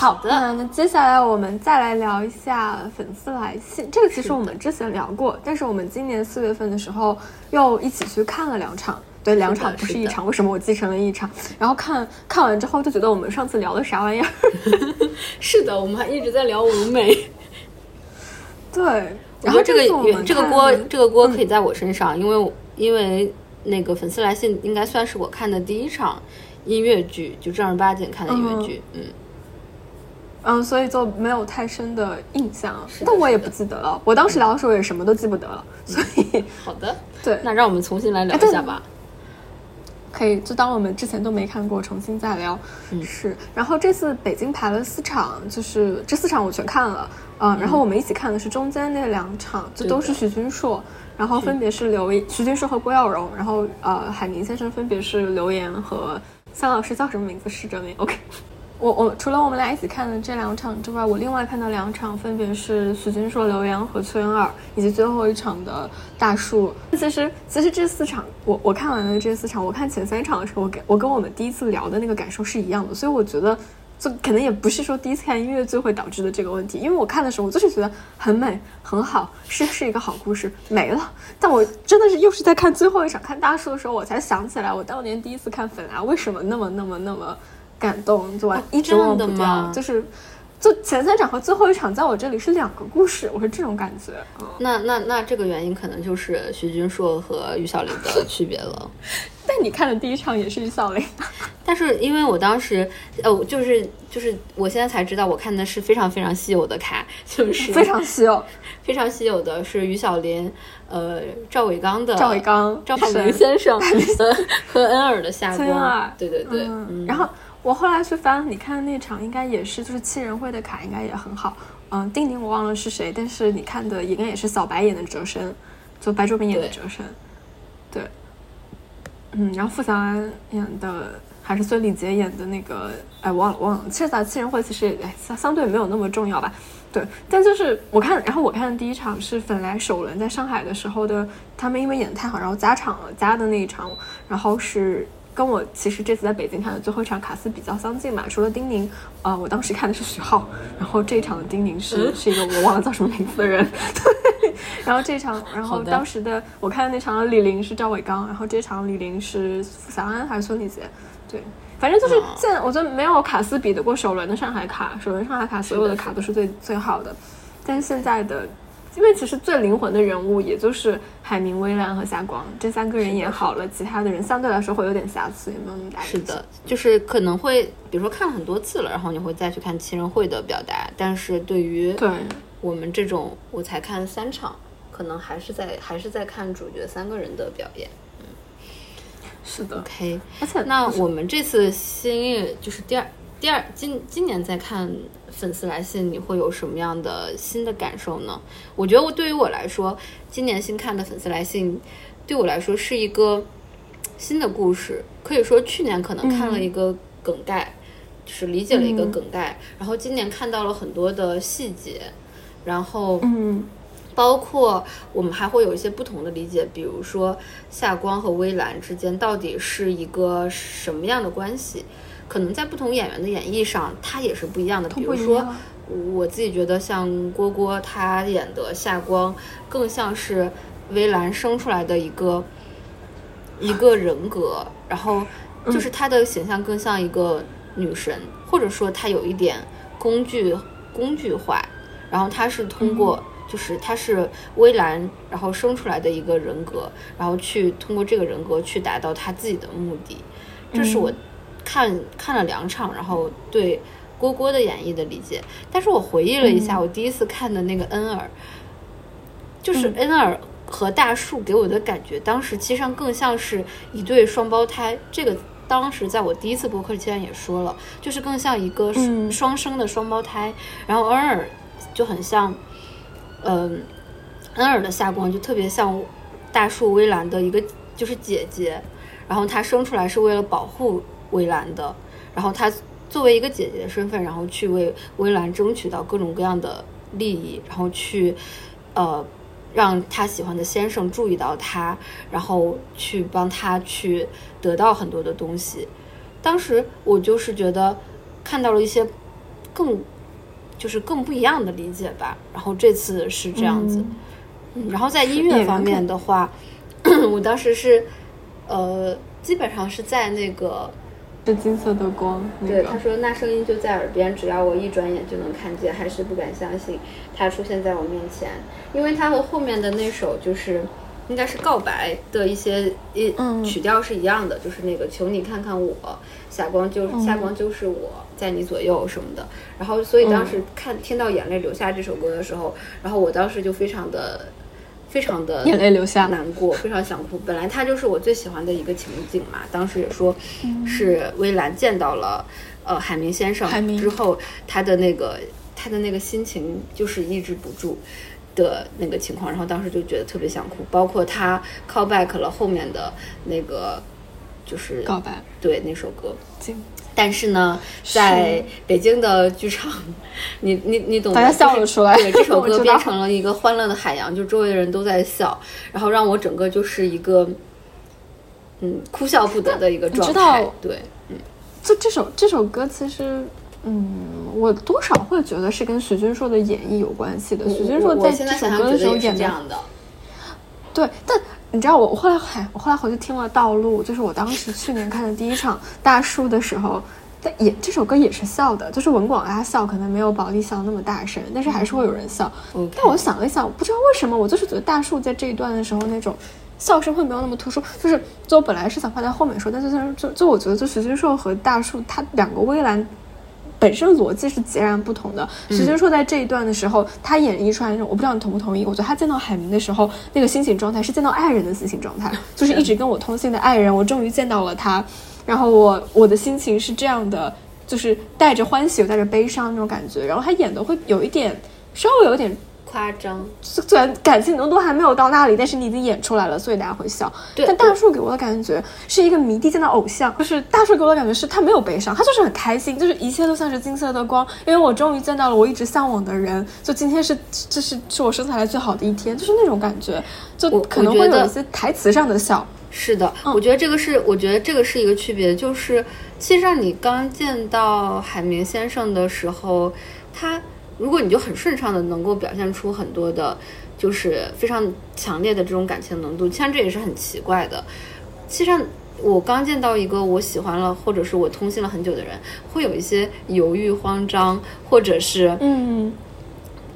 好的，那接下来我们再来聊一下粉丝来信。这个其实我们之前聊过，但是我们今年四月份的时候又一起去看了两场，对，两场不是一场。为什么我记成了一场？然后看看完之后就觉得我们上次聊的啥玩意儿？是的，我们还一直在聊舞美。对，然后这个这个锅这个锅可以在我身上，因为因为那个粉丝来信应该算是我看的第一场音乐剧，就正儿八经看的音乐剧，嗯。嗯，所以就没有太深的印象，但我也不记得了。我当时聊的时候也什么都记不得了，所以 好的，对，那让我们重新来聊一下吧。可以，就当我们之前都没看过，重新再聊。嗯，是。然后这次北京排了四场，就是这四场我全看了。嗯，然后我们一起看的是中间那两场，就都是徐君硕，然后分别是刘徐君硕和郭耀荣，然后呃海明先生分别是刘岩和三老师叫什么名字？是这名？OK。我我除了我们俩一起看的这两场之外，我另外看的两场分别是徐君硕、刘洋和崔恩尔，以及最后一场的大树。其实其实这四场我我看完了这四场，我看前三场的时候，我跟我跟我们第一次聊的那个感受是一样的，所以我觉得就可能也不是说第一次看音乐剧会导致的这个问题，因为我看的时候我就是觉得很美很好，是是一个好故事没了。但我真的是又是在看最后一场看大树的时候，我才想起来我当年第一次看粉啊为什么那么那么那么。感动，就完一直忘不掉，就是，就前三场和最后一场在我这里是两个故事，我是这种感觉。那那那这个原因可能就是徐君硕和于小林的区别了。但你看的第一场也是于小林，但是因为我当时，呃，就是就是我现在才知道，我看的是非常非常稀有的卡，就 是非常稀有，非常稀有的是于小林，呃，赵伟刚的赵伟刚，赵海明先生和恩尔的夏光，对对对，然后。我后来去翻，你看那场应该也是，就是七人会的卡应该也很好。嗯，丁宁我忘了是谁，但是你看的应该也是小白演的哲生，就白卓明演的哲生。对。嗯，然后付小安演的还是孙俪杰演的那个，哎，忘了忘了。其实咱七人会其实哎相相对没有那么重要吧。对，但就是我看，然后我看的第一场是本来首轮在上海的时候的，他们因为演的太好，然后加场了，加的那一场，然后是。跟我其实这次在北京看的最后一场卡斯比较相近嘛，除了丁宁，呃，我当时看的是徐浩，然后这一场的丁宁是是一个我忘了叫什么名字的人，对，然后这场，然后当时的我看的那场的李玲是赵伟刚，然后这场李玲是付小安还是孙丽杰，对，反正就是现在我觉得没有卡斯比得过首轮的上海卡，首轮上海卡所有的卡都是最最好的，但是现在的。因为其实最灵魂的人物也就是海明、威、兰和霞光这三个人演好了，其他的人相对来说会有点瑕疵，也没有那么大。是的，就是可能会，比如说看了很多次了，然后你会再去看七人会的表达，但是对于对我们这种，我才看三场，可能还是在还是在看主角三个人的表演。嗯，是的。OK，而且那我们这次新月就是第二。第二，今今年在看粉丝来信，你会有什么样的新的感受呢？我觉得我对于我来说，今年新看的粉丝来信，对我来说是一个新的故事。可以说去年可能看了一个梗概，就是理解了一个梗概，然后今年看到了很多的细节，然后嗯，包括我们还会有一些不同的理解，比如说夏光和微澜之间到底是一个什么样的关系？可能在不同演员的演绎上，他也是不一样的。比如说，我自己觉得像郭郭他演的夏光，更像是微澜生出来的一个 一个人格，然后就是他的形象更像一个女神，或者说他有一点工具工具化。然后他是通过，就是他是微澜然后生出来的一个人格，然后去通过这个人格去达到他自己的目的。这是我。看看了两场，然后对郭郭的演绎的理解，但是我回忆了一下，我第一次看的那个恩尔，就是恩尔和大树给我的感觉，当时其实上更像是一对双胞胎。这个当时在我第一次播客期间也说了，就是更像一个双生的双胞胎。然后恩尔就很像，嗯，恩尔的夏光就特别像大树微澜的一个就是姐姐，然后她生出来是为了保护。微蓝的，然后她作为一个姐姐的身份，然后去为微蓝争取到各种各样的利益，然后去，呃，让她喜欢的先生注意到她，然后去帮她去得到很多的东西。当时我就是觉得看到了一些更就是更不一样的理解吧。然后这次是这样子，嗯，然后在音乐方面的话，我当时是呃，基本上是在那个。是金色的光。对，他说那声音就在耳边，只要我一转眼就能看见，还是不敢相信他出现在我面前，因为他和后面的那首就是应该是告白的一些一曲调是一样的，就是那个求你看看我，霞光就是霞光就是我在你左右什么的。然后所以当时看听到眼泪流下这首歌的时候，然后我当时就非常的。非常的眼泪流下，难过，非常想哭。本来他就是我最喜欢的一个情景嘛，当时也说是微澜见到了呃海明先生之后，他的那个他的那个心情就是抑制不住的那个情况，然后当时就觉得特别想哭。包括他 call back 了后面的那个就是告白，对那首歌。但是呢，在北京的剧场，你你你懂？大家笑了出来。对，这首 歌变成了一个欢乐的海洋，就周围的人都在笑，然后让我整个就是一个，嗯，哭笑不得的一个状态。对，嗯，就这首这首歌，其实，嗯，我多少会觉得是跟徐君硕的演绎有关系的。徐君硕在这首歌的时候演这样的。对，但你知道我我后来还我后来回去听了《道路》，就是我当时去年看的第一场大树的时候，但也这首歌也是笑的，就是文广拉笑可能没有保利笑那么大声，但是还是会有人笑。但我想了一想，不知道为什么，我就是觉得大树在这一段的时候那种笑声会没有那么突出。就是就我本来是想放在后面说，但是就就我觉得就徐君硕和大树他两个微蓝。本身逻辑是截然不同的。徐君硕在这一段的时候，他演绎出来那种，我不知道你同不同意。我觉得他见到海明的时候，那个心情状态是见到爱人的心情状态，就是一直跟我通信的爱人，我终于见到了他。然后我我的心情是这样的，就是带着欢喜又带着悲伤那种感觉。然后他演的会有一点，稍微有点。夸张，虽然感情浓度还没有到那里，但是你已经演出来了，所以大家会笑。但大树给我的感觉是一个迷弟见到偶像，就是大树给我的感觉是他没有悲伤，他就是很开心，就是一切都像是金色的光，因为我终于见到了我一直向往的人，就今天是这是是我生下来最好的一天，就是那种感觉，就可能会有一些台词上的笑。是的，我觉得这个是，我觉得这个是一个区别，就是其实让你刚见到海明先生的时候，他。如果你就很顺畅的能够表现出很多的，就是非常强烈的这种感情浓度，其实这也是很奇怪的。其实我刚见到一个我喜欢了，或者是我通信了很久的人，会有一些犹豫、慌张，或者是嗯，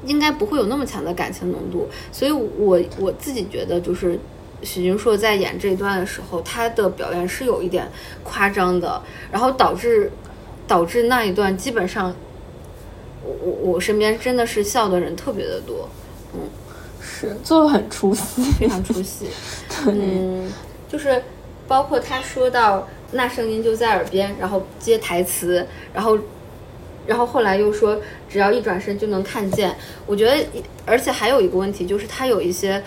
应该不会有那么强的感情浓度。所以，我我自己觉得，就是许君硕在演这一段的时候，他的表演是有一点夸张的，然后导致导致那一段基本上。我我我身边真的是笑的人特别的多，嗯，是做的很出戏，非常出戏，嗯，就是包括他说到那声音就在耳边，然后接台词，然后然后后来又说只要一转身就能看见，我觉得而且还有一个问题就是他有一些。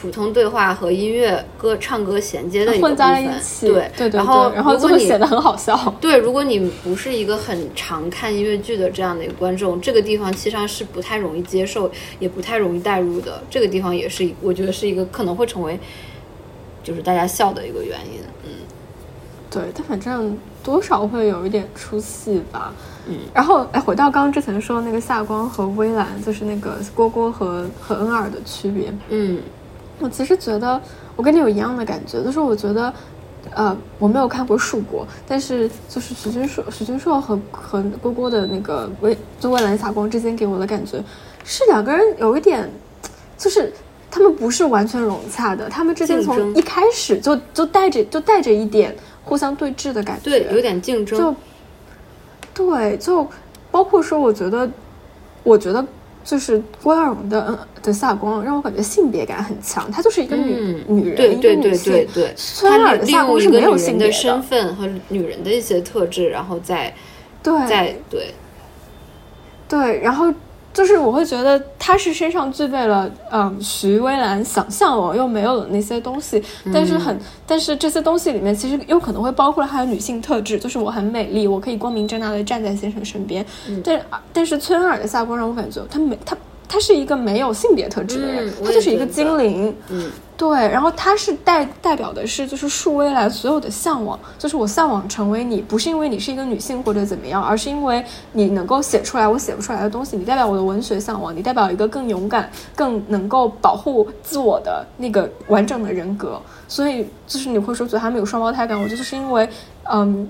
普通对话和音乐歌唱歌衔接的一个部分，对对，然后然后如果你写的很好笑，对，如果你不是一个很常看音乐剧的这样的一个观众，这个地方其实上是不太容易接受，也不太容易带入的。这个地方也是，我觉得是一个可能会成为就是大家笑的一个原因。嗯，对，但反正多少会有一点出戏吧。嗯，然后哎，回到刚刚之前说那个夏光和微澜，就是那个蝈蝈和和恩尔的区别。嗯。我其实觉得我跟你有一样的感觉，就是我觉得，呃，我没有看过《树国》，但是就是徐君硕、徐君硕和和郭郭的那个微就蔚蓝霞光之间给我的感觉是两个人有一点，就是他们不是完全融洽的，他们之间从一开始就就带着就带着一点互相对峙的感觉，对，有点竞争，就对，就包括说，我觉得，我觉得。就是郭耀荣的的夏光让我感觉性别感很强，她就是一个女女人，女性。孙儿的夏光是没有性别的身份和女人的一些特质，然后再对再对对，然后。就是我会觉得他是身上具备了，嗯，徐薇兰想象我又没有的那些东西，但是很，但是这些东西里面其实有可能会包括了他的女性特质，就是我很美丽，我可以光明正大的站在先生身边。但但是崔恩尔的下光让我感觉他没他他是一个没有性别特质的人，他就是一个精灵。嗯，对。然后他是代代表的是，就是树未来所有的向往，就是我向往成为你，不是因为你是一个女性或者怎么样，而是因为你能够写出来我写不出来的东西。你代表我的文学向往，你代表一个更勇敢、更能够保护自我的那个完整的人格。所以就是你会说，觉得他们有双胞胎感，我觉得是因为，嗯，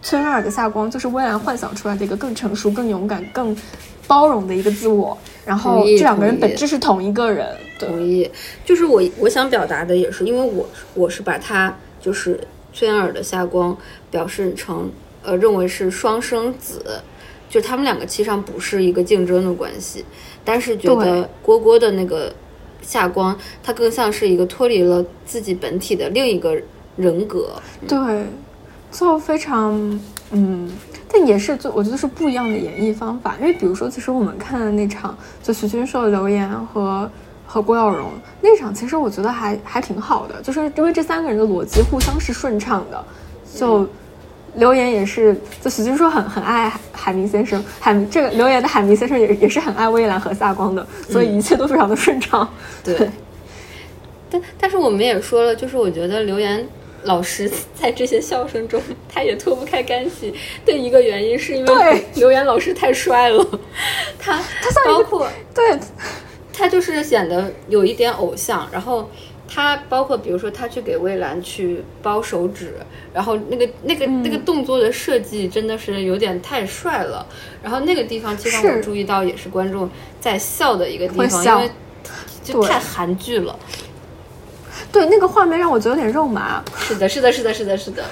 崔尔的夏光就是微兰幻想出来的一个更成熟、更勇敢、更包容的一个自我。然后这两个人本质是同一个人，同意。就是我我想表达的也是，因为我我是把他就是崔安尔的夏光表示成呃认为是双生子，就他们两个其实上不是一个竞争的关系，但是觉得郭郭的那个夏光，他更像是一个脱离了自己本体的另一个人格，对，就非常嗯。但也是，就我觉得是不一样的演绎方法。因为比如说，其实我们看的那场，就徐君硕、刘岩和和郭耀荣那场，其实我觉得还还挺好的，就是因为这三个人的逻辑互相是顺畅的。就刘岩也是，就徐君硕很很爱海明先生，海这个刘岩的海明先生也也是很爱蔚蓝和夏光的，所以一切都非常的顺畅。对。但但是我们也说了，就是我觉得刘岩。老师 在这些笑声中，他也脱不开干系的一个原因，是因为刘岩 老师太帅了。他他包括对，他就是显得有一点偶像。然后他包括比如说他去给魏兰去包手指，然后那个那个那个动作的设计真的是有点太帅了。然后那个地方其实我注意到也是观众在笑的一个地方，因为就太韩剧了。对那个画面让我觉得有点肉麻。是的，是的，是的，是的，是的。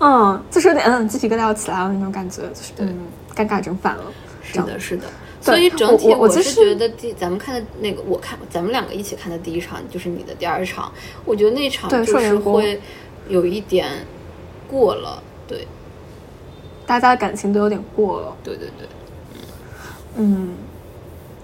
嗯，就是有点嗯鸡皮疙瘩要起来了那种感觉，就是嗯尴尬整反了。是的，是的。所以整体我是觉得第咱们看的那个，我看咱们两个一起看的第一场就是你的第二场，我觉得那场就是会有一点过了，对。大家的感情都有点过了。对对对。嗯，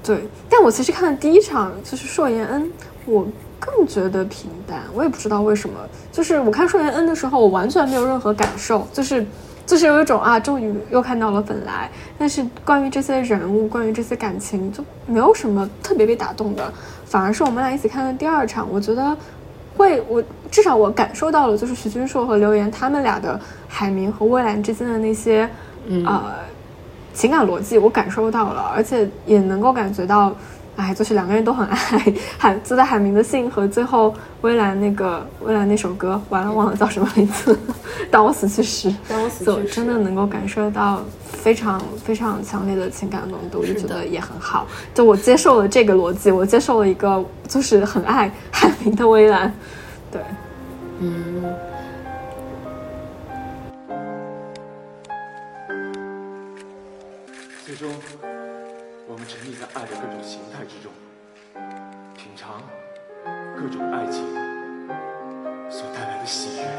对。但我其实看的第一场就是硕妍恩，我。更觉得平淡，我也不知道为什么。就是我看顺延恩的时候，我完全没有任何感受，就是就是有一种啊，终于又看到了本来。但是关于这些人物，关于这些感情，就没有什么特别被打动的。反而是我们俩一起看的第二场，我觉得会，我至少我感受到了，就是徐君硕和刘岩他们俩的海明和蔚蓝之间的那些呃情感逻辑，我感受到了，而且也能够感觉到。哎，就是两个人都很爱海，就在海明的信和最后微蓝那个微蓝那首歌，完了忘了叫什么名字。当我死去时，当我死去时，真的能够感受到非常非常强烈的情感浓度，就觉得也很好。就我接受了这个逻辑，我接受了一个就是很爱海明的微蓝。对，嗯。最终。我们沉溺在爱的各种所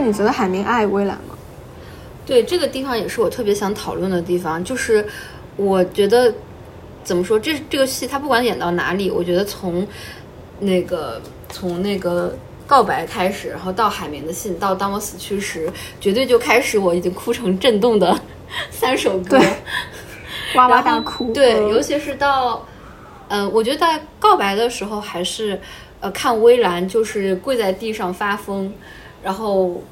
是你觉得海明爱微澜吗？对，这个地方也是我特别想讨论的地方，就是我觉得怎么说，这这个戏它不管演到哪里，我觉得从那个从那个告白开始，然后到海明的信，到当我死去时，绝对就开始我已经哭成震动的 三首歌，哇哇大哭。对，尤其是到，嗯，我觉得在告白的时候，还是呃看微澜就是跪在地上发疯，然后。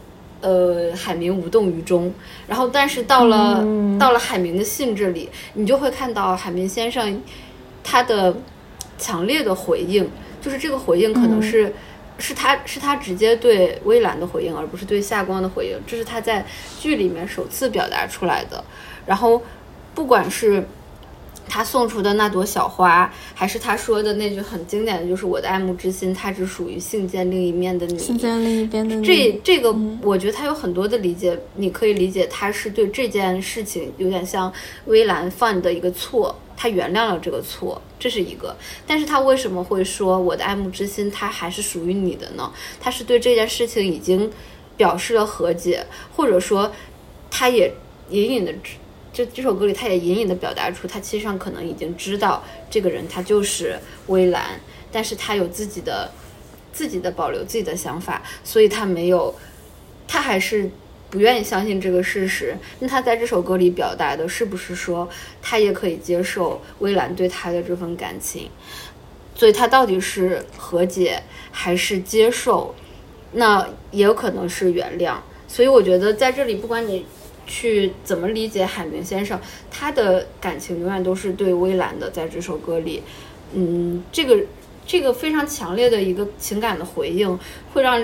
呃，海明无动于衷。然后，但是到了到了海明的信这里，你就会看到海明先生他的强烈的回应，就是这个回应可能是是他是他直接对微澜的回应，而不是对夏光的回应。这是他在剧里面首次表达出来的。然后，不管是。他送出的那朵小花，还是他说的那句很经典的就是“我的爱慕之心，它只属于信件另一面的你”。信件另一边的你。这这个，我觉得他有很多的理解，你可以理解他是对这件事情有点像微澜犯的一个错，他原谅了这个错，这是一个。但是他为什么会说“我的爱慕之心，它还是属于你的呢？”他是对这件事情已经表示了和解，或者说，他也隐隐的就这首歌里，他也隐隐的表达出，他其实上可能已经知道这个人他就是微澜，但是他有自己的自己的保留自己的想法，所以他没有，他还是不愿意相信这个事实。那他在这首歌里表达的是不是说，他也可以接受微澜对他的这份感情？所以他到底是和解还是接受？那也有可能是原谅。所以我觉得在这里，不管你。去怎么理解海明先生？他的感情永远都是对微澜的，在这首歌里，嗯，这个这个非常强烈的一个情感的回应，会让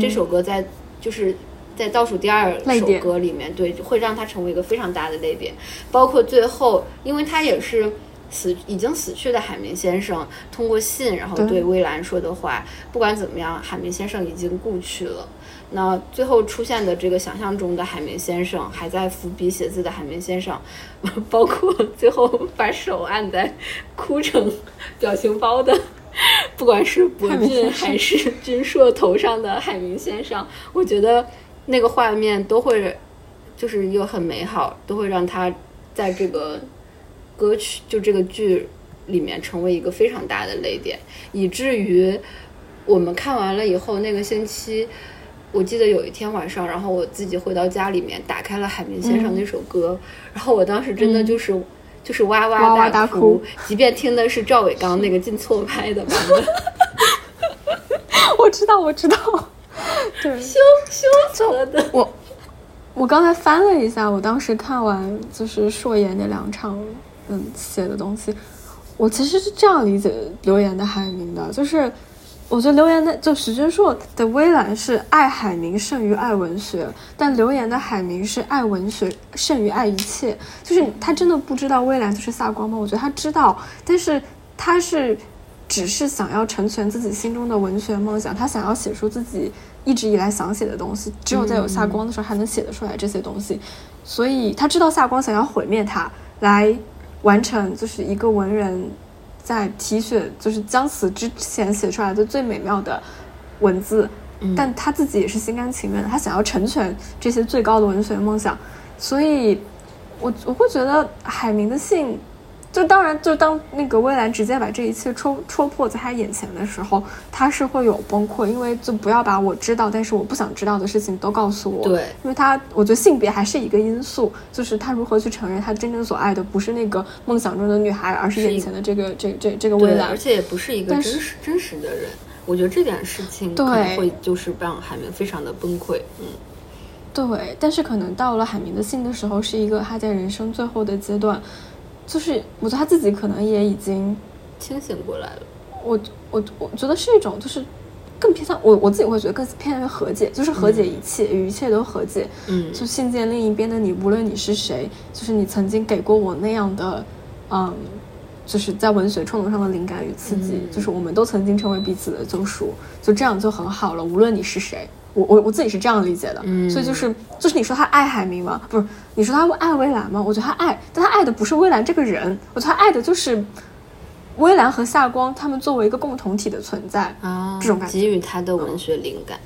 这首歌在就是在倒数第二首歌里面，对，会让他成为一个非常大的泪点。包括最后，因为他也是死已经死去的海明先生，通过信然后对微澜说的话，不管怎么样，海明先生已经故去了。那最后出现的这个想象中的海绵先生，还在伏笔写字的海绵先生，包括最后把手按在哭成表情包的，不管是博俊还是君硕头上的海绵先生，我觉得那个画面都会就是又很美好，都会让他在这个歌曲就这个剧里面成为一个非常大的泪点，以至于我们看完了以后那个星期。我记得有一天晚上，然后我自己回到家里面，打开了海明先生那首歌，然后我当时真的就是就是哇哇大哭，即便听的是赵伟刚那个进错拍的版本。我知道，我知道，对，羞羞死的。我我刚才翻了一下，我当时看完就是硕言那两场嗯写的东西，我其实是这样理解留言的海明的，就是。我觉得留言的就徐君硕的微澜是爱海明胜于爱文学，但留言的海明是爱文学胜于爱一切。就是他真的不知道微澜就是夏光吗？我觉得他知道，但是他是只是想要成全自己心中的文学梦想，他想要写出自己一直以来想写的东西，只有在有夏光的时候，还能写得出来这些东西。所以他知道夏光想要毁灭他，来完成就是一个文人。在提血就是将死之前写出来的最美妙的文字，但他自己也是心甘情愿，他想要成全这些最高的文学梦想，所以，我我会觉得海明的信。就当然，就当那个微澜直接把这一切戳戳破在他眼前的时候，他是会有崩溃，因为就不要把我知道但是我不想知道的事情都告诉我。对，因为他我觉得性别还是一个因素，就是他如何去承认他真正所爱的不是那个梦想中的女孩，而是眼前的这个这这这个微澜，而且也不是一个真实真实的人。我觉得这点事情可能会就是让海明非常的崩溃。嗯，对，但是可能到了海明的信的时候，是一个他在人生最后的阶段。就是我觉得他自己可能也已经清醒过来了。我我我觉得是一种，就是更偏向我我自己会觉得更偏向于和解，就是和解一切，与一切都和解。嗯，就信件另一边的你，无论你是谁，就是你曾经给过我那样的，嗯，就是在文学创作上的灵感与刺激，就是我们都曾经成为彼此的救赎，就这样就很好了。无论你是谁。我我我自己是这样理解的，所以就是就是你说他爱海明吗？不是，你说他爱微澜吗？我觉得他爱，但他爱的不是微澜这个人，我觉得他爱的就是微澜和夏光他们作为一个共同体的存在啊，这种感觉，给予他的文学灵感。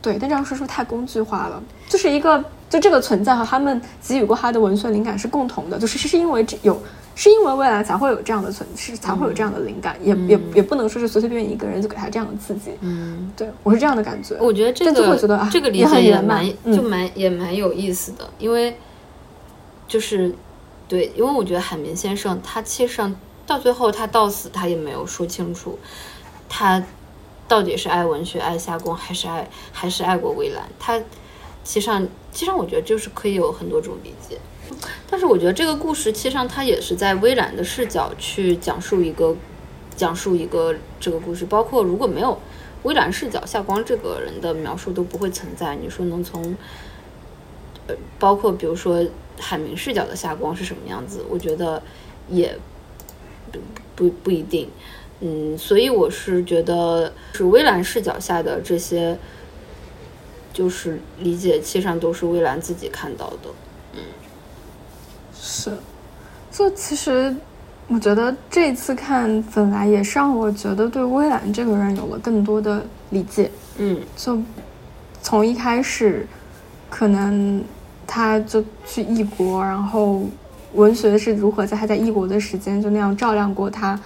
对，但这样说是不是太工具化了？就是一个，就这个存在和他们给予过他的文学灵感是共同的，就是是因为这有，是因为未来才会有这样的存，是才会有这样的灵感，也也也不能说是随随便便一个人就给他这样的刺激。嗯，对我是这样的感觉。我觉得这但就会个觉得啊这个理解也蛮嗯就蛮也蛮有意思的，因为就是对，因为我觉得海绵先生他其实上到最后他到死他也没有说清楚，他到底是爱文学爱夏光还是爱还是爱过蔚蓝，他其实上其实上我觉得就是可以有很多种理解。但是我觉得这个故事，其实上它也是在微蓝的视角去讲述一个，讲述一个这个故事。包括如果没有微蓝视角，夏光这个人的描述都不会存在。你说能从，呃，包括比如说海明视角的夏光是什么样子，我觉得也不不不一定。嗯，所以我是觉得是微蓝视角下的这些，就是理解，其实上都是微蓝自己看到的。嗯是，就其实我觉得这次看本来也是让我觉得对微蓝这个人有了更多的理解。嗯就从一开始，可能他就去异国，然后文学是如何在他在异国的时间就那样照亮过他，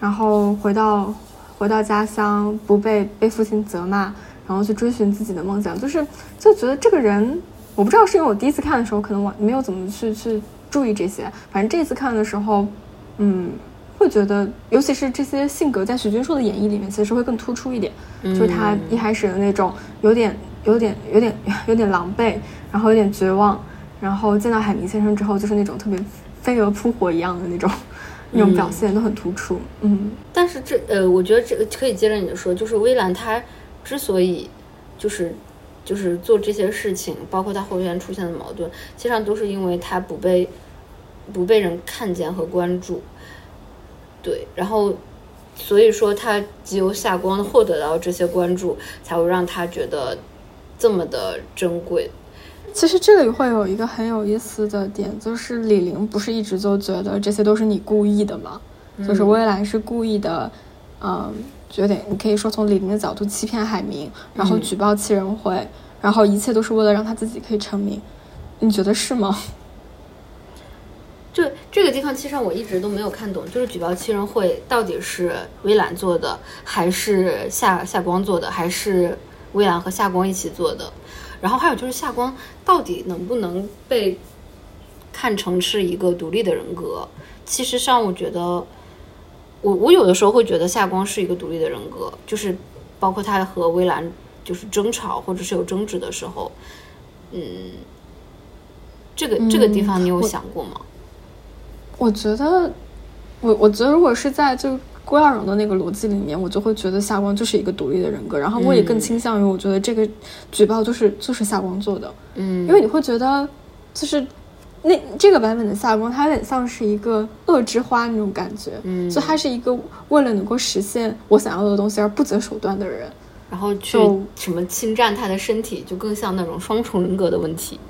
然后回到回到家乡不被被父亲责骂，然后去追寻自己的梦想，就是就觉得这个人，我不知道是因为我第一次看的时候可能我没有怎么去去注意这些，反正这次看的时候，嗯。会觉得，尤其是这些性格，在许君硕的演绎里面，其实会更突出一点。就是他一开始的那种有点、有点、有点、有点狼狈，然后有点绝望，然后见到海明先生之后，就是那种特别飞蛾扑火一样的那种、那种表现都很突出。嗯但是这呃，我觉得这个可以接着你的说，就是微澜他之所以就是就是做这些事情，包括他后面出现的矛盾，其实上都是因为他不被不被人看见和关注。对，然后所以说他只有夏光获得到这些关注，才会让他觉得这么的珍贵。其实这里会有一个很有意思的点，就是李玲不是一直就觉得这些都是你故意的吗？就是微蓝是故意的，嗯，有点你可以说从李玲的角度欺骗海明，然后举报七人会，然后一切都是为了让他自己可以成名。你觉得是吗？这这个地方，其实我一直都没有看懂，就是举报七人会到底是微澜做的，还是夏夏光做的，还是微澜和夏光一起做的？然后还有就是夏光到底能不能被看成是一个独立的人格？其实上，我觉得，我我有的时候会觉得夏光是一个独立的人格，就是包括他和微澜就是争吵或者是有争执的时候，嗯，这个这个地方你有想过吗？我觉得，我我觉得如果是在就郭耀荣的那个逻辑里面，我就会觉得夏光就是一个独立的人格，然后我也更倾向于我觉得这个举报就是就是夏光做的，嗯，因为你会觉得就是那这个版本的夏光，他有点像是一个恶之花那种感觉，嗯。就他是一个为了能够实现我想要的东西而不择手段的人，然后去就什么侵占他的身体，就更像那种双重人格的问题。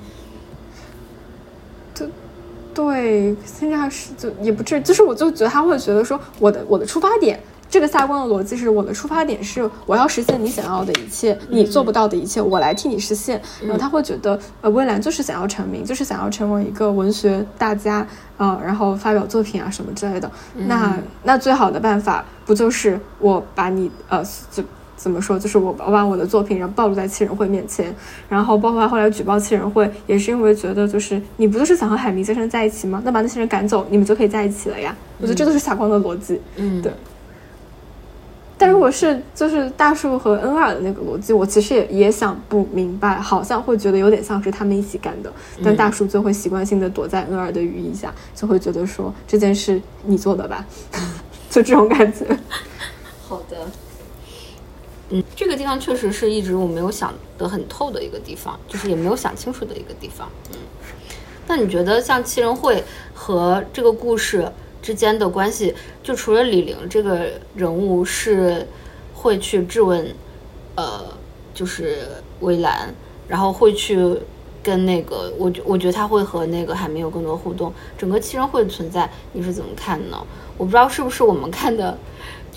对，现在是就也不至于，就是我就觉得他会觉得说，我的我的出发点，这个下关的逻辑是我的出发点是我要实现你想要的一切，你做不到的一切，我来替你实现。然后他会觉得，呃，微蓝就是想要成名，就是想要成为一个文学大家，呃，然后发表作品啊什么之类的。那那最好的办法不就是我把你呃就。怎么说？就是我我把我的作品然后暴露在七人会面前，然后包括他后来举报七人会，也是因为觉得就是你不就是想和海明先生在一起吗？那把那些人赶走，你们就可以在一起了呀。我觉得这都是傻光的逻辑。嗯，对。但如果是就是大树和恩二的那个逻辑，我其实也也想不明白，好像会觉得有点像是他们一起干的，但大树就会习惯性的躲在恩二的羽翼下，就会觉得说这件事你做的吧，就这种感觉。好的。嗯，这个地方确实是一直我没有想得很透的一个地方，就是也没有想清楚的一个地方。嗯，那你觉得像七人会和这个故事之间的关系，就除了李玲这个人物是会去质问，呃，就是微蓝，然后会去跟那个我觉我觉得他会和那个海明有更多互动。整个七人会的存在，你是怎么看呢？我不知道是不是我们看的。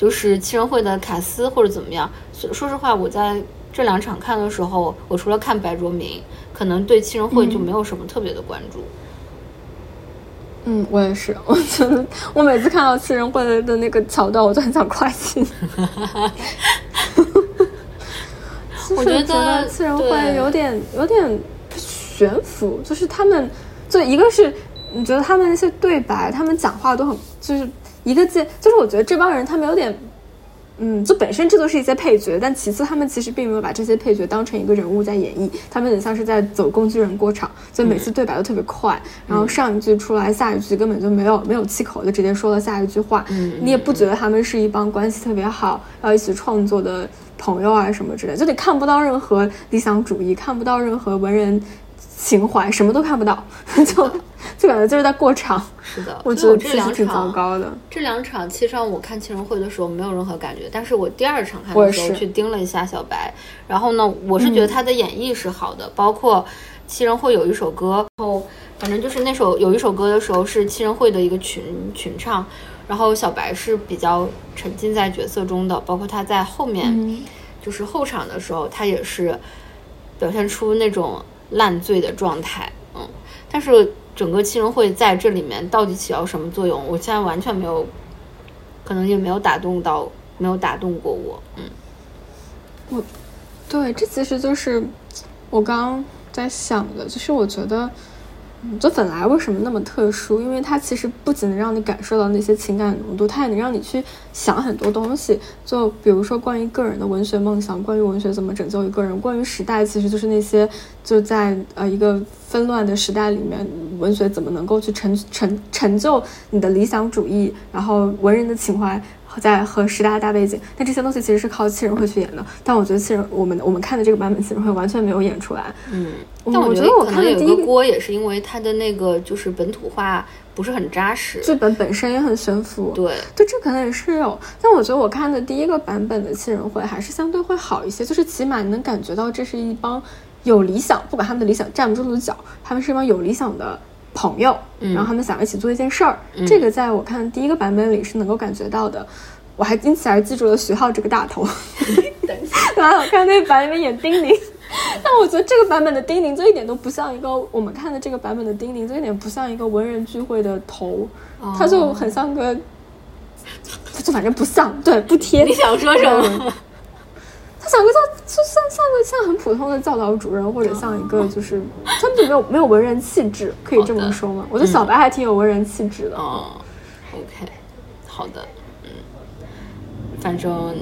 就是七人会的卡斯或者怎么样，说说实话，我在这两场看的时候，我除了看白卓明，可能对七人会就没有什么特别的关注。嗯，我也是，我觉得我每次看到七人会的的那个桥段，我就很想快进。我觉得七人会有点有点悬浮，就是他们，就一个是你觉得他们那些对白，他们讲话都很，就是一个字，就是我觉得这帮人他们有点。嗯，就本身这都是一些配角，但其次他们其实并没有把这些配角当成一个人物在演绎，他们很像是在走工具人过场，所以每次对白都特别快，然后上一句出来，下一句根本就没有没有气口，就直接说了下一句话。嗯，你也不觉得他们是一帮关系特别好，要一起创作的朋友啊什么之类，就你看不到任何理想主义，看不到任何文人情怀，什么都看不到，就。就感觉就是在过场，是的，我觉得这两场糟糕的。这两场其实我看七人会的时候没有任何感觉，但是我第二场看的时候去盯了一下小白，然后呢，我是觉得他的演绎是好的，包括七人会有一首歌，然后反正就是那首有一首歌的时候是七人会的一个群群唱，然后小白是比较沉浸在角色中的，包括他在后面就是后场的时候，他也是表现出那种烂醉的状态，嗯，但是。整个七人会在这里面到底起到什么作用？我现在完全没有，可能也没有打动到，没有打动过我。嗯，我，对，这其实就是我刚刚在想的，就是我觉得。就本来为什么那么特殊？因为它其实不仅能让你感受到那些情感浓度，它也能让你去想很多东西。就比如说关于个人的文学梦想，关于文学怎么拯救一个人，关于时代，其实就是那些就在呃一个纷乱的时代里面，文学怎么能够去成成成就你的理想主义，然后文人的情怀。在和时代的大背景，但这些东西其实是靠七人会去演的。但我觉得七人，我们我们看的这个版本七人会完全没有演出来。嗯，但我觉得我看的第一个锅也是因为它的那个就是本土化不是很扎实，剧本本身也很悬浮。对，对，这可能也是有。但我觉得我看的第一个版本的七人会还是相对会好一些，就是起码你能感觉到这是一帮有理想，不管他们的理想站不住脚，他们是一帮有理想的。朋友，然后他们想一起做一件事儿，这个在我看第一个版本里是能够感觉到的。我还因此而记住了徐浩这个大头，蛮好看。那个版里面演丁宁，但我觉得这个版本的丁宁就一点都不像一个我们看的这个版本的丁宁，就一点不像一个文人聚会的头，他就很像个，就反正不像，对，不贴。你想说什么？他像个像，就像像个像很普通的教导主任，或者像一个就是，他们就没有没有文人气质，可以这么说吗？我觉得小白还挺有文人气质的。哦，OK，好的，嗯，反正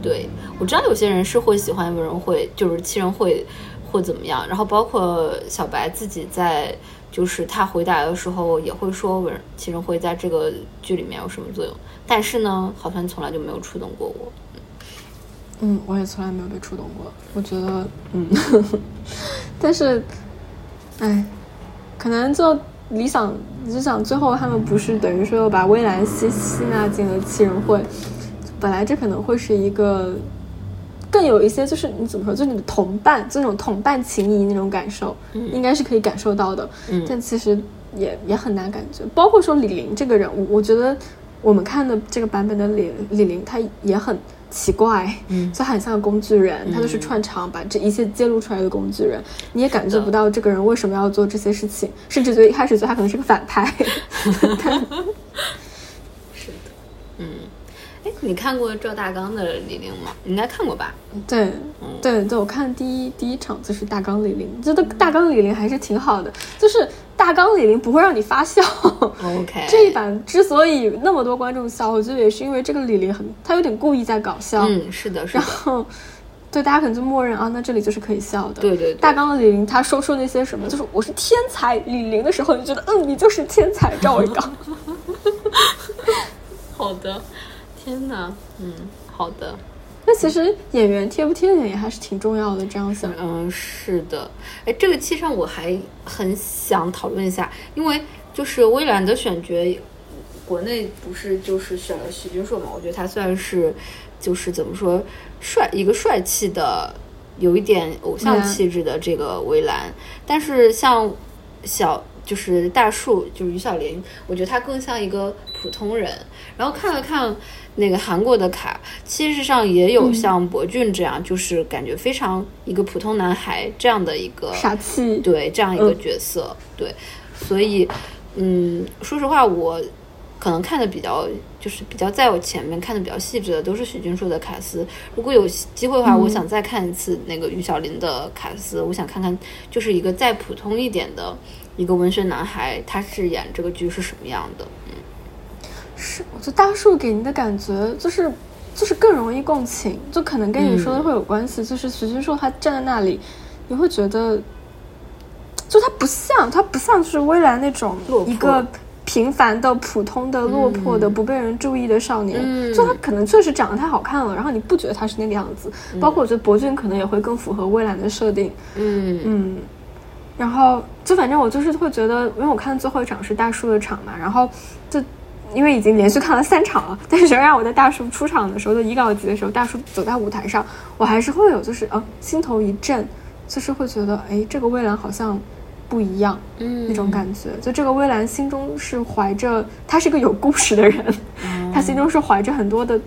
对我知道有些人是会喜欢文人会，就是七人会会怎么样，然后包括小白自己在就是他回答的时候也会说文其人会在这个剧里面有什么作用，但是呢，好像从来就没有触动过我。嗯，我也从来没有被触动过。我觉得，嗯，但是，哎，可能就理想，理想最后他们不是等于说又把微澜吸吸纳进了七人会。本来这可能会是一个更有一些，就是你怎么说，就是你的同伴，就那种同伴情谊那种感受，应该是可以感受到的。嗯，但其实也也很难感觉。包括说李玲这个人物，我觉得我们看的这个版本的李李玲，她也很。奇怪，嗯，就很像个工具人，他就是串场，把这一切揭露出来的工具人。你也感觉不到这个人为什么要做这些事情，甚至觉得一开始觉得他可能是个反派。哎，你看过赵大刚的李玲吗？应该看过吧？对，对对，我看第一第一场就是大刚李玲，觉得大刚李玲还是挺好的，就是。大纲李玲不会让你发笑。OK，这一版之所以那么多观众笑，我觉得也是因为这个李玲很，她有点故意在搞笑。嗯，是的，是的。然后，对大家可能就默认啊，那这里就是可以笑的。对对。大纲的李玲，她说出那些什么，就是我是天才李玲的时候，你觉得嗯，你就是天才赵伟刚。好的，天哪，嗯，好的。那其实演员贴不贴脸也还是挺重要的，这样想。嗯，是的。哎，这个期上我还很想讨论一下，因为就是微澜的选角，国内不是就是选了徐君硕嘛？我觉得他算是就是怎么说帅一个帅气的，有一点偶像气质的这个微蓝。但是像小就是大树就是于小林，我觉得他更像一个普通人。然后看了看那个韩国的卡，其实上也有像博俊这样，就是感觉非常一个普通男孩这样的一个傻气，对这样一个角色，对，所以嗯，说实话我。可能看的比较就是比较在我前面看的比较细致的都是许君硕的卡斯。如果有机会的话，我想再看一次那个于小林的卡斯。我想看看就是一个再普通一点的一个文学男孩，他是演这个剧是什么样的。嗯，是，我觉得大树给你的感觉就是就是更容易共情，就可能跟你说的会有关系。就是徐君硕他站在那里，你会觉得就他不像他不像就是微澜那种一个。平凡的、普通的、落魄的、不被人注意的少年，就他可能确实长得太好看了，然后你不觉得他是那个样子。包括我觉得博俊可能也会更符合蔚蓝的设定。嗯嗯，然后就反正我就是会觉得，因为我看最后一场是大树的场嘛，然后就因为已经连续看了三场了，但是让我在大叔出场的时候的一稿集的时候，大叔走在舞台上，我还是会有就是啊心头一震，就是会觉得哎，这个蔚蓝好像。不一样，嗯，那种感觉，就这个蔚蓝心中是怀着，他是个有故事的人，他心中是怀着很多的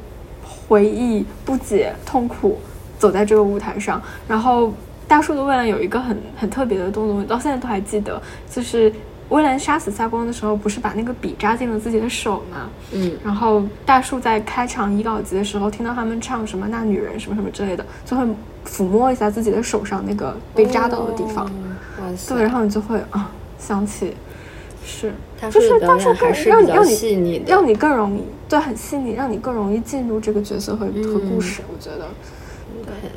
回忆、不解、痛苦，走在这个舞台上。然后大叔的蔚蓝有一个很很特别的动作，到现在都还记得，就是微澜杀死夏光的时候，不是把那个笔扎进了自己的手吗？嗯，然后大树在开场遗稿集的时候，听到他们唱什么那女人什么什么之类的，就会抚摸一下自己的手上那个被扎到的地方。对，然后你就会啊想起，是，就是大树更是让你让你让你更容易，对，很细腻，让你更容易进入这个角色和和故事。我觉得，对。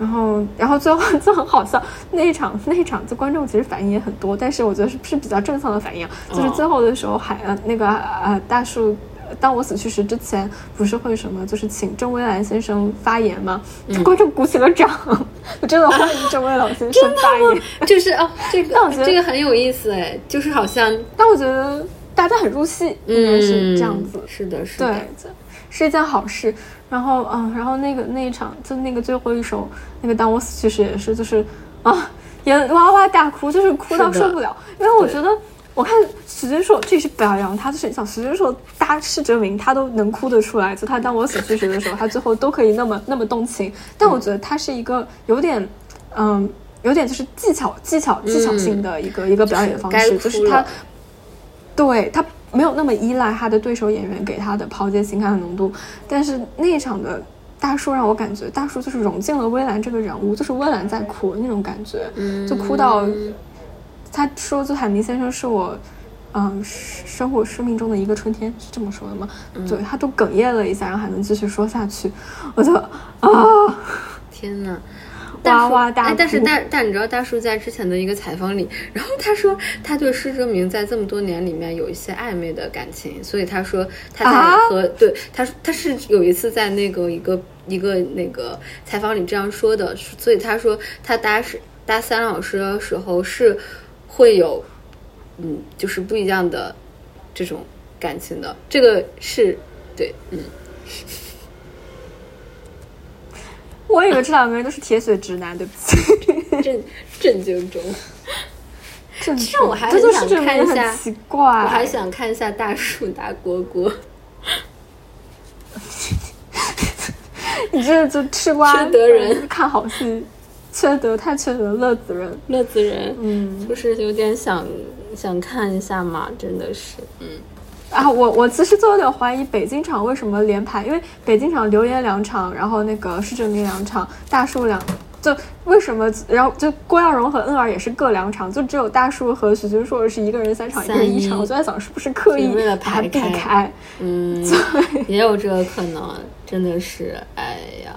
然后，然后最后 就很好笑，那一场那一场，就观众其实反应也很多，但是我觉得是是比较正向的反应，就是最后的时候，还呃那个呃大树。当我死去时之前，不是会什么，就是请郑微兰先生发言吗？观众鼓起了掌，我真的欢迎郑微老先生发言。就是哦，这个，但我觉得这个很有意思哎，就是好像，但我觉得大家很入戏，应该是这样子。是的，是的，对，是一件好事。然后，嗯，然后那个那一场，就那个最后一首，那个当我死去时也是，就是啊，也哇哇大哭，就是哭到受不了，因为我觉得。我看徐君硕，这是表扬他，就是像徐君硕，大事证明他都能哭得出来。就他当我死去时的时候，他最后都可以那么那么动情。但我觉得他是一个有点，嗯，有点就是技巧、技巧、技巧性的一个一个表演方式，就是他，对他没有那么依赖他的对手演员给他的抛接情感的浓度。但是那一场的大叔让我感觉，大叔就是融进了微澜这个人物，就是微澜在哭那种感觉，就哭到。他说：“就海明先生是我，嗯，生活生命中的一个春天，是这么说的吗？对他都哽咽了一下，然后还能继续说下去，我就啊，天呐，哇哇大哭！但是但但你知道大叔在之前的一个采访里，然后他说他对施哲明在这么多年里面有一些暧昧的感情，所以他说他在和对他他是有一次在那个一个一个那个采访里这样说的，所以他说他搭是搭三老师的时候是。”会有，嗯，就是不一样的这种感情的，这个是对，嗯。我以为这两个人都是铁血直男，对不起，震震惊中。其实我还很想看一下，奇怪，我还想看一下大树大蝈蝈。你这就吃瓜得人。看好戏。缺德太缺德，乐子人，乐子人，嗯，就是有点想想看一下嘛，真的是，嗯，啊，我我其实就有点怀疑北京场为什么连排，因为北京场留言两场，然后那个施正明两场，大树两，就为什么，然后就郭耀荣和恩儿也是各两场，就只有大树和许君硕是一个人三场，一个人一场，我就在想是不是刻意为了排避开，嗯，对，也有这个可能，真的是，哎呀，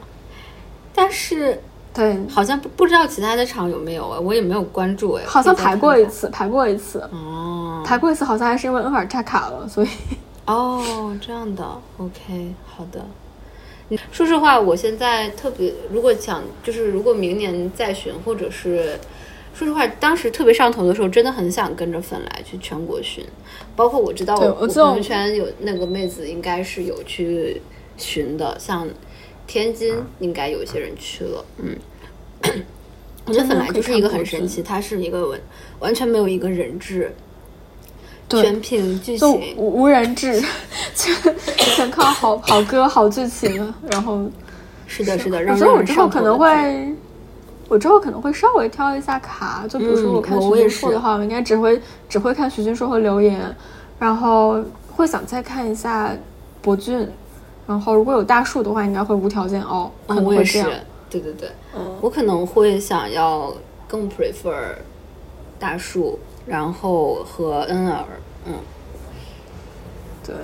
但是。对，好像不不知道其他的场有没有啊，我也没有关注哎。好像排过一次，排过一次。哦，排过一次，好像还是因为恩尔炸卡了，所以。哦，这样的，OK，好的。说实话，我现在特别，如果想就是如果明年再巡，或者是说实话，当时特别上头的时候，真的很想跟着粉来去全国巡。包括我知道，我朋友圈有那个妹子应该是有去巡的，像。天津应该有一些人去了，嗯，我觉得本来就是一个很神奇，它是一个完完全没有一个人质，全凭剧情，无无人质，全全靠好好歌好剧情，然后。是的，是的，我让觉得我之后可能会，我之后可能会稍微挑一下卡，就比如说嗯我看徐我我也是君硕的话，我应该只会只会看徐君硕和刘岩，然后会想再看一下博俊，然后如果有大树的话，应该会无条件哦，我也是能会这样。，对对对，嗯，我可能会想要更 prefer 大树，然后和恩尔，嗯，对。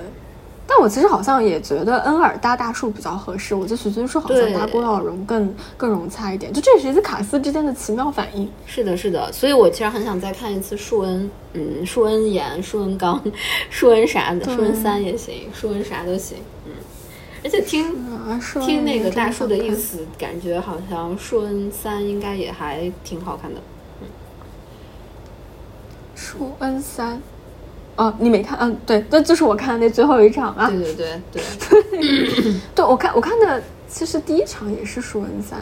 但我其实好像也觉得恩尔搭大树比较合适，我觉得许君硕好像搭郭晓荣更更融洽一点，就这也是一次卡斯之间的奇妙反应。是的，是的，所以我其实很想再看一次树恩，嗯，树恩岩、树恩刚、树恩啥的，树恩三也行，树恩啥都行，嗯，而且听听那个大树的意思，感觉好像树恩三应该也还挺好看的。嗯树恩三，哦，你没看？嗯，对，那就是我看的那最后一场啊。对对对对，对，我看我看的其实第一场也是树恩三，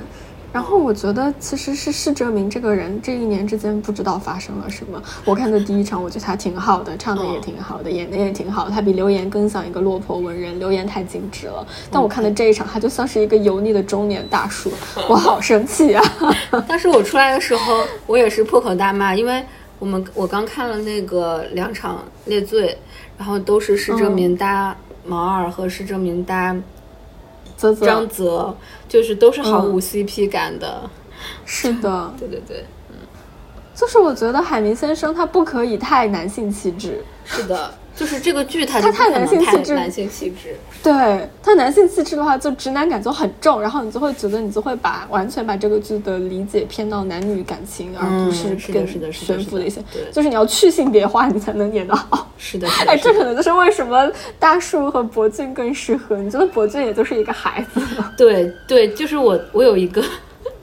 然后我觉得其实是施哲明这个人这一年之间不知道发生了什么。我看的第一场，我觉得他挺好的，唱的也挺好的，演的也挺好的。他比刘岩更像一个落魄文人，刘岩太精致了。但我看的这一场，他就像是一个油腻的中年大叔，我好生气啊！当时我出来的时候，我也是破口大骂，因为我们我刚看了那个两场列罪，然后都是施哲明搭毛二和施哲明搭泽泽张泽，就是都是毫无嗯。CP 感的。是的，对对对，嗯。就是我觉得海明先生他不可以太男性气质，是的，就是这个剧它它太就不可能男性气质太男性气质。对他男性气质的话，就直男感就很重，然后你就会觉得你就会把完全把这个剧的理解偏到男女感情，而不嗯是更悬浮的一些。就是你要去性别化，你才能演得好。是的，是的，哎，这可能就是为什么大树和博俊更适合。你觉得博俊也就是一个孩子吗？对对，就是我我有一个，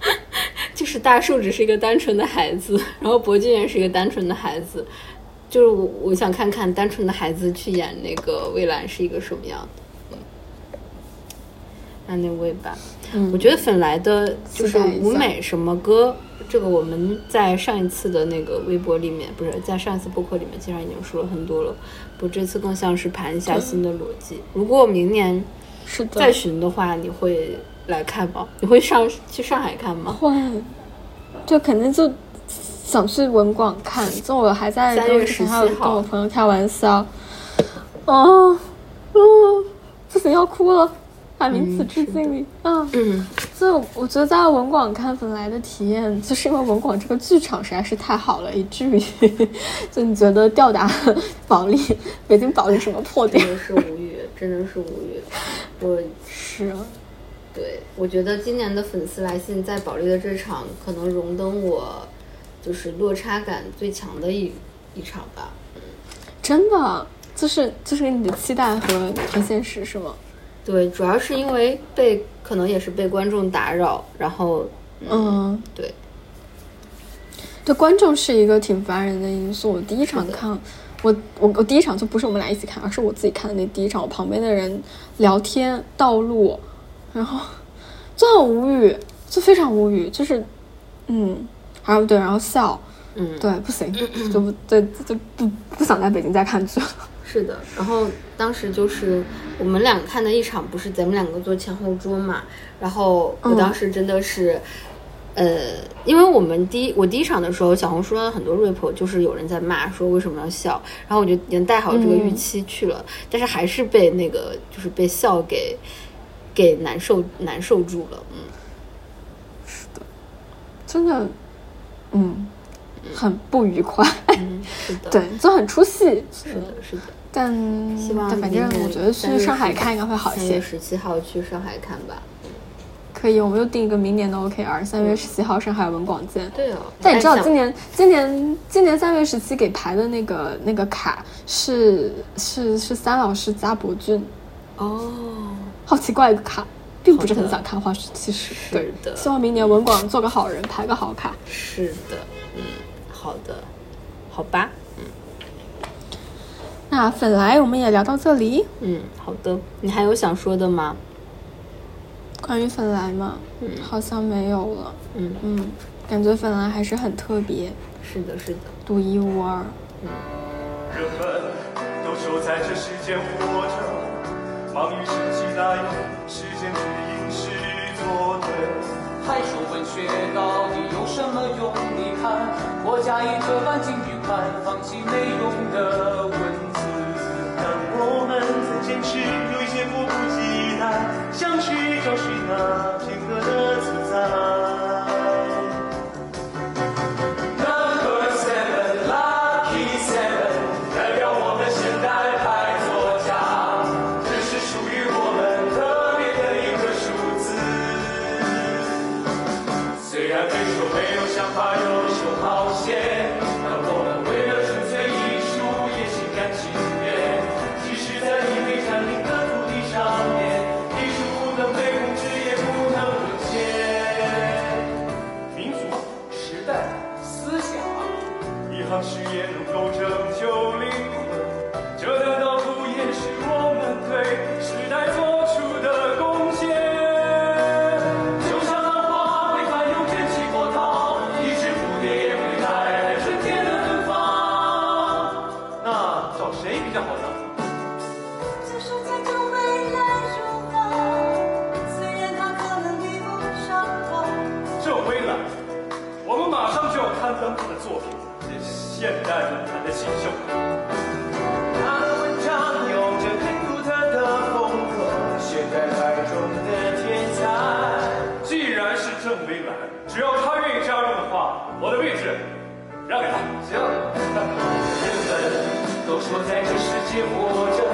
就是大树只是一个单纯的孩子，然后博俊也是一个单纯的孩子，就是我我想看看单纯的孩子去演那个蔚蓝是一个什么样的。嗯，那那位吧，嗯我觉得粉来的就是舞美什么歌，这个我们在上一次的那个微博里面，不是在上一次播客里面，其实已经说了很多了。我这次更像是盘一下新的逻辑。如果明年是的，再巡的话，你会来看吗？你会上去上海看吗？会，就肯定就想去文广看。就我还在3跟我月之前还有17号跟我朋友开玩笑，哦，嗯，不行要哭了。海明此致敬你，嗯，嗯，就我觉得在文广看本来的体验，就是因为文广这个剧场实在是太好了，以至于 就你觉得吊打保利，北京保利什么破店真？的是无语，真的是无语。我是啊，对我觉得今年的粉丝来信在保利的这场，可能荣登我就是落差感最强的一一场吧。真的就是就是你的期待和和现实是吗？对，主要是因为被可能也是被观众打扰，然后嗯，对，对，观众是一个挺烦人的因素。我第一场看，我我我第一场就不是我们俩一起看，而是我自己看的那第一场。我旁边的人聊天、道路，然后 就很无语，就非常无语，就是嗯，然后对，然后笑，嗯，对，不行，就不对，就不不想在北京再看剧了。是的，然后当时就是我们俩看的一场，不是咱们两个坐前后桌嘛，然后我嗯当时真的是，呃，因为我们第一我第一场的时候，小红书上很多 rap 就是有人在骂说为什么要笑，然后我就已经带好这个预嗯期去了，但是还是被那个就是被笑给给难受难受住了，嗯，是的真的，嗯，很不愉快。嗯是的，对，就很出戏。是的，是的。但希望但反正我觉得去上海看应该会好一些。三月十七号去上海看吧。可以，我们又定一个明年的 OKR，三月十七号上海文广见。对哦，但你知道今年今年今年三月十七给排的那个那个卡是是是三老师加博俊，哦，好奇怪一个卡，并不是很想看花絮，其实对的。希望明年文广做个好人，排个好卡。是的，嗯，好的，好吧。嗯，那粉来我们也聊到这里。嗯，好的。你还有想说的吗？关于粉来嘛，嗯，好像没有了。嗯嗯，感觉粉来还是很特别，是的，是的，独一无二。嗯，人们都守在这世间活着。忙于生计，滥用时间只应试作对，还说文学到底有什么用？你看，我家已这般勤与快，放弃没用的文字，但我们再坚持有一些迫不及待，想去找寻那片刻的自在。Minha vez no reino se apagou. 让开，行，人们都说在这世界活着。